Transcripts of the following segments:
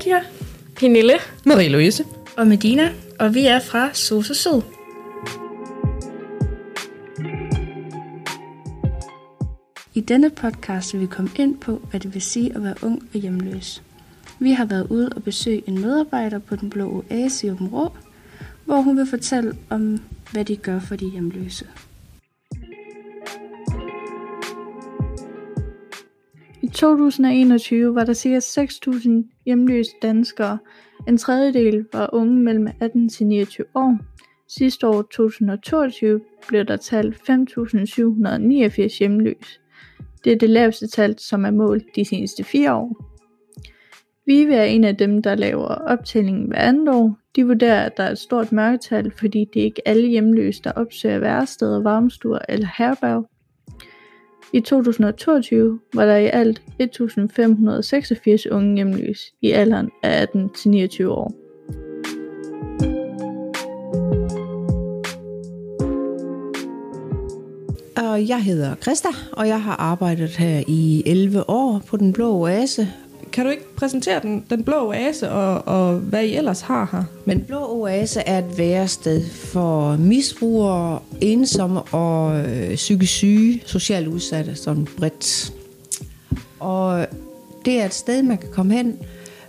Nadia Pernille. Marie-Louise. og Medina, og vi er fra Sosa Sød. I denne podcast vil vi komme ind på, hvad det vil sige at være ung og hjemløs. Vi har været ude og besøge en medarbejder på Den Blå Oase i Åben Rå, hvor hun vil fortælle om, hvad de gør for de hjemløse. I 2021 var der ca. 6.000 hjemløse danskere. En tredjedel var unge mellem 18 til 29 år. Sidste år 2022 blev der talt 5.789 hjemløse. Det er det laveste tal, som er målt de seneste fire år. Vive er en af dem, der laver optællingen hver andet år. De vurderer, at der er et stort mørketal, fordi det er ikke alle hjemløse, der opsøger væresteder, varmestuer eller herberg. I 2022 var der i alt 1586 unge hjemløse i alderen af 18 til 29 år. Og jeg hedder Christa, og jeg har arbejdet her i 11 år på Den Blå Oase. Kan du ikke præsentere den, den blå oase og, og hvad I ellers har her? Men Blå Oase er et værested for misbrugere, ensomme og øh, psykisk syge, socialt udsatte, sådan bredt. Og det er et sted, man kan komme hen,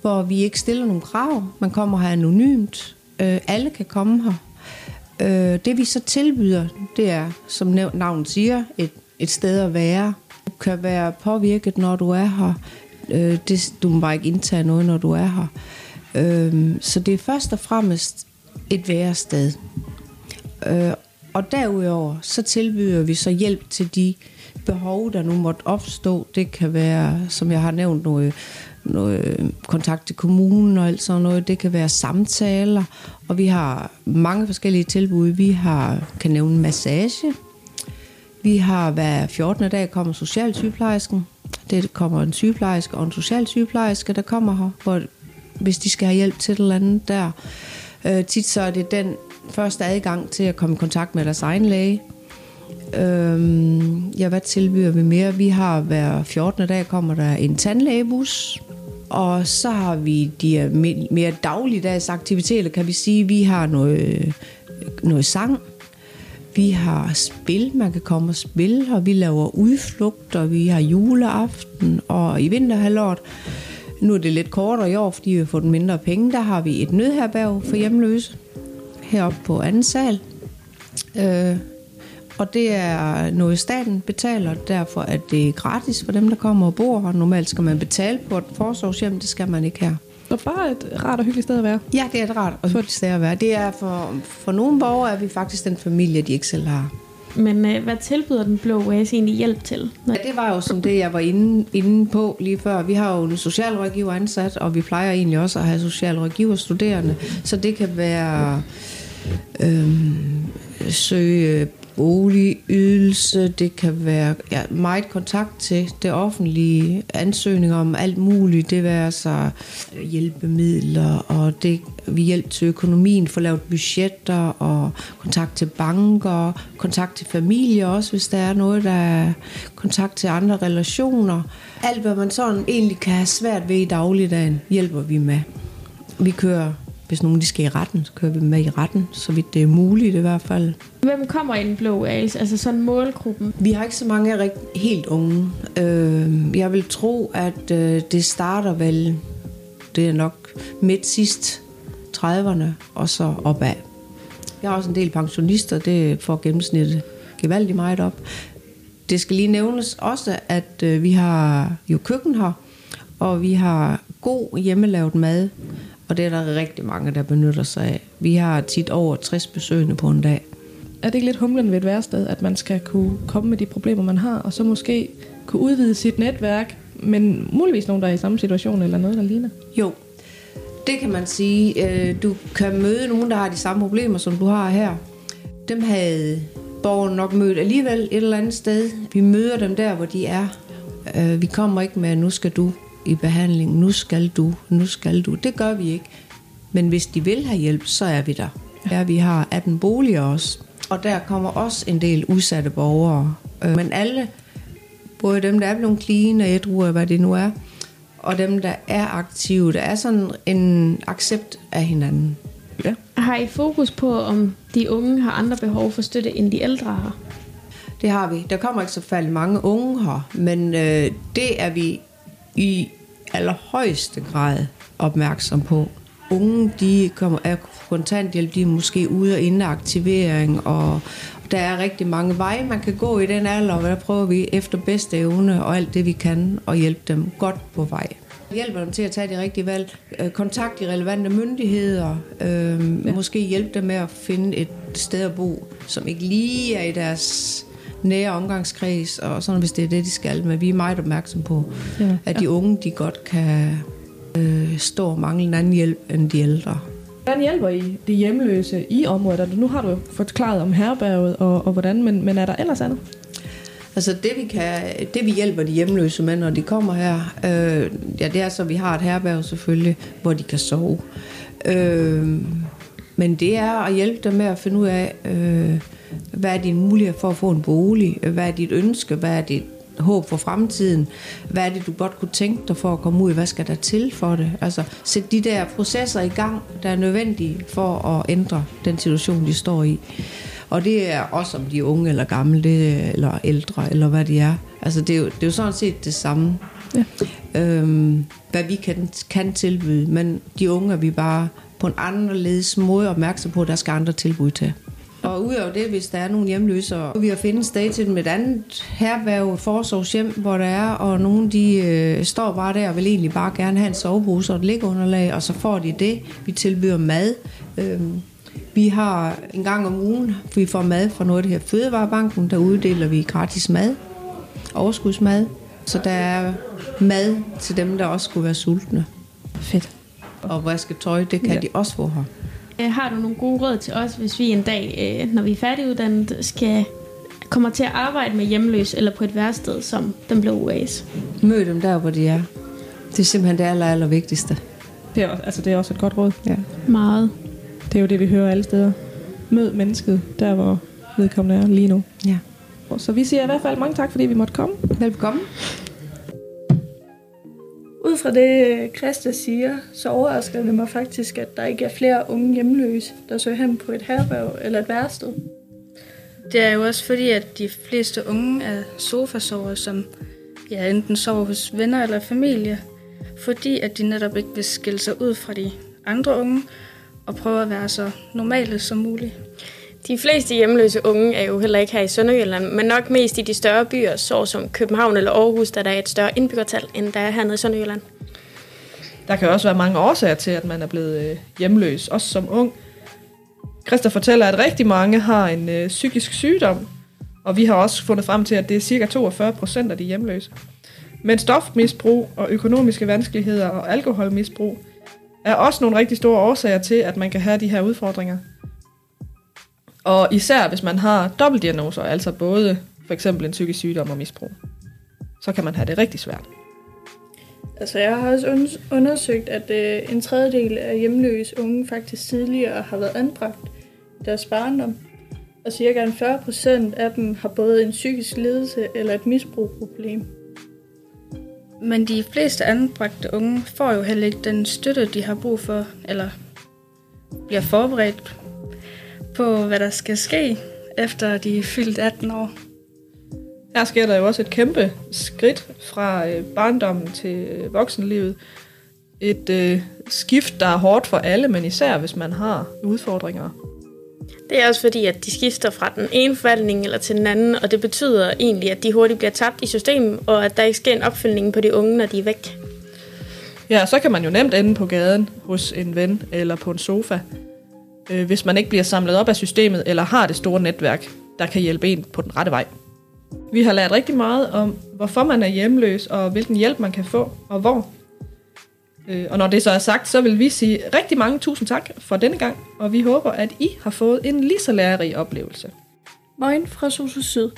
hvor vi ikke stiller nogen krav. Man kommer her anonymt. Øh, alle kan komme her. Øh, det vi så tilbyder, det er, som navnet siger, et, et sted at være. Du kan være påvirket, når du er her. Øh, det, du må bare ikke indtage noget, når du er her. Øh, så det er først og fremmest et værested. Øh, og derudover, så tilbyder vi så hjælp til de behov, der nu måtte opstå. Det kan være, som jeg har nævnt, noget, noget kontakt til kommunen og alt sådan noget. Det kan være samtaler, og vi har mange forskellige tilbud. Vi har, kan nævne massage. Vi har hver 14. dag kommer socialsygeplejersken. Det kommer en sygeplejerske og en socialsygeplejerske, der kommer her, hvor, hvis de skal have hjælp til et eller andet der. Øh, tit så er det den første adgang til at komme i kontakt med deres egen læge. Øh, ja, hvad tilbyder vi mere? Vi har hver 14. dag kommer der en tandlægebus, og så har vi de øh, mere dagligdags aktiviteter, kan vi sige. Vi har noget, øh, noget sang, vi har spil, man kan komme og spille, og vi laver udflugter, vi har juleaften, og i vinterhalvåret, nu er det lidt kortere i år, fordi vi har fået mindre penge, der har vi et nødherberg for hjemløse heroppe på anden sal. Øh, og det er noget, staten betaler, derfor at det er gratis for dem, der kommer og bor her. Normalt skal man betale på et forsorgshjem, det skal man ikke her. Og bare et rart og hyggeligt sted at være. Ja, det er et rart og hyggeligt sted at være. Det er for, for nogle borgere, er vi faktisk den familie, de ikke selv har. Men øh, hvad tilbyder den blå oase egentlig hjælp til? Ja, det var jo som det, jeg var inde, inde på lige før. Vi har jo en socialrådgiver ansat, og vi plejer egentlig også at have socialrådgiver studerende. Så det kan være øhm, søge ydelse, det kan være ja, meget kontakt til det offentlige, ansøgninger om alt muligt, det være så hjælpemidler, og det, vi hjælp til økonomien, få lavet budgetter, og kontakt til banker, kontakt til familie også, hvis der er noget, der er kontakt til andre relationer. Alt, hvad man sådan egentlig kan have svært ved i dagligdagen, hjælper vi med. Vi kører hvis nogen de skal i retten, så kører vi med i retten, så vidt det er muligt i hvert fald. Hvem kommer i den blå oase? Altså sådan målgruppen? Vi har ikke så mange helt unge. Øh, jeg vil tro, at øh, det starter vel, det er nok midt sidst 30'erne, og så opad. Jeg har også en del pensionister, det får gennemsnittet gevaldigt meget op. Det skal lige nævnes også, at øh, vi har jo køkken her, og vi har god hjemmelavet mad, og det er der rigtig mange, der benytter sig af. Vi har tit over 60 besøgende på en dag. Er det ikke lidt humlen ved et værsted, at man skal kunne komme med de problemer, man har, og så måske kunne udvide sit netværk, men muligvis nogen, der er i samme situation eller noget, der ligner? Jo, det kan man sige. Øh, du kan møde nogen, der har de samme problemer, som du har her. Dem havde borgeren nok mødt alligevel et eller andet sted. Vi møder dem der, hvor de er. Øh, vi kommer ikke med, at nu skal du i behandling. Nu skal du, nu skal du. Det gør vi ikke. Men hvis de vil have hjælp, så er vi der. Ja, vi har 18 boliger også. Og der kommer også en del udsatte borgere. Øh, men alle, både dem, der er blevet clean og ædru, hvad det nu er, og dem, der er aktive. Der er sådan en accept af hinanden. Ja. Har I fokus på, om de unge har andre behov for støtte, end de ældre har? Det har vi. Der kommer ikke så fald mange unge her, men øh, det er vi i allerhøjeste grad opmærksom på. Unge, de kommer af kontanthjælp, de er måske ude og inde aktivering, og der er rigtig mange veje, man kan gå i den alder, og der prøver vi efter bedste evne og alt det, vi kan, at hjælpe dem godt på vej. Hjælper dem til at tage de rigtige valg, øh, kontakt de relevante myndigheder, øh, ja. måske hjælpe dem med at finde et sted at bo, som ikke lige er i deres nære omgangskreds, og sådan hvis det er det, de skal. Men vi er meget opmærksom på, ja. at de unge, de godt kan øh, stå og mangle en anden hjælp end de ældre. Hvordan hjælper I de hjemløse i området? Altså, Nu har du jo forklaret om herberget og, og hvordan, men, men er der ellers andet? Altså det vi, kan, det vi hjælper de hjemløse med, når de kommer her, øh, ja, det er så, at vi har et herberg selvfølgelig, hvor de kan sove. Øh, men det er at hjælpe dem med at finde ud af, øh, hvad er dine muligheder for at få en bolig? Hvad er dit ønske? Hvad er dit håb for fremtiden? Hvad er det, du godt kunne tænke dig for at komme ud? Hvad skal der til for det? Altså, sæt de der processer i gang, der er nødvendige for at ændre den situation, de står i. Og det er også om de er unge eller gamle, det, eller ældre, eller hvad de er. Altså, det er jo, det er jo sådan set det samme. Ja. Øhm, hvad vi kan, kan tilbyde. Men de unge er vi bare på en anderledes måde opmærksom på, at der skal andre tilbud til. Og udover det, hvis der er nogle hjemløse, og vi har fundet et sted til dem et andet herværv, forsorgshjem, hvor der er, og nogen de øh, står bare der og vil egentlig bare gerne have en sovepose og et liggeunderlag, og så får de det. Vi tilbyder mad. Øhm, vi har en gang om ugen, vi får mad fra noget af det her Fødevarebanken, der uddeler vi gratis mad, overskudsmad. Så der er mad til dem, der også skulle være sultne. Fedt. Og vaske tøj, det kan ja. de også få her. Øh, Har du nogle gode råd til os, hvis vi en dag, øh, når vi er færdiguddannet, skal kommer til at arbejde med hjemløs eller på et værsted som den blå UAS? Mød dem der, hvor de er. Det er simpelthen det aller, aller vigtigste. Det er, altså, det er også et godt råd. Ja. Meget. Det er jo det, vi hører alle steder. Mød mennesket der, hvor vedkommende er lige nu. ja. Så vi siger i hvert fald mange tak, fordi vi måtte komme. Velkommen. Ud fra det, Christa siger, så overrasker det mig faktisk, at der ikke er flere unge hjemløse, der søger hen på et herberg eller et værsted. Det er jo også fordi, at de fleste unge er sofasover, som ja, enten sover hos venner eller familie, fordi at de netop ikke vil skille sig ud fra de andre unge og prøve at være så normale som muligt. De fleste hjemløse unge er jo heller ikke her i Sønderjylland, men nok mest i de større byer, såsom København eller Aarhus, der der er et større indbyggertal, end der er hernede i Sønderjylland. Der kan også være mange årsager til, at man er blevet øh, hjemløs, også som ung. Christa fortæller, at rigtig mange har en øh, psykisk sygdom, og vi har også fundet frem til, at det er cirka 42 procent af de hjemløse. Men stofmisbrug og økonomiske vanskeligheder og alkoholmisbrug er også nogle rigtig store årsager til, at man kan have de her udfordringer. Og især hvis man har dobbeltdiagnoser, altså både for eksempel en psykisk sygdom og misbrug, så kan man have det rigtig svært. Altså, jeg har også und- undersøgt, at øh, en tredjedel af hjemløse unge faktisk tidligere har været anbragt i deres barndom. Og cirka en 40 procent af dem har både en psykisk lidelse eller et misbrugproblem. Men de fleste anbragte unge får jo heller ikke den støtte, de har brug for, eller bliver forberedt på, hvad der skal ske, efter de er fyldt 18 år. Her sker der jo også et kæmpe skridt fra øh, barndommen til øh, voksenlivet. Et øh, skift, der er hårdt for alle, men især hvis man har udfordringer. Det er også fordi, at de skifter fra den ene forvaltning eller til den anden, og det betyder egentlig, at de hurtigt bliver tabt i systemet, og at der ikke sker en opfølgning på de unge, når de er væk. Ja, så kan man jo nemt ende på gaden hos en ven eller på en sofa, øh, hvis man ikke bliver samlet op af systemet eller har det store netværk, der kan hjælpe en på den rette vej. Vi har lært rigtig meget om, hvorfor man er hjemløs, og hvilken hjælp man kan få, og hvor. Øh, Og når det så er sagt, så vil vi sige rigtig mange tusind tak for denne gang, og vi håber, at I har fået en lige så lærerig oplevelse. Moin fra Sosu Syd.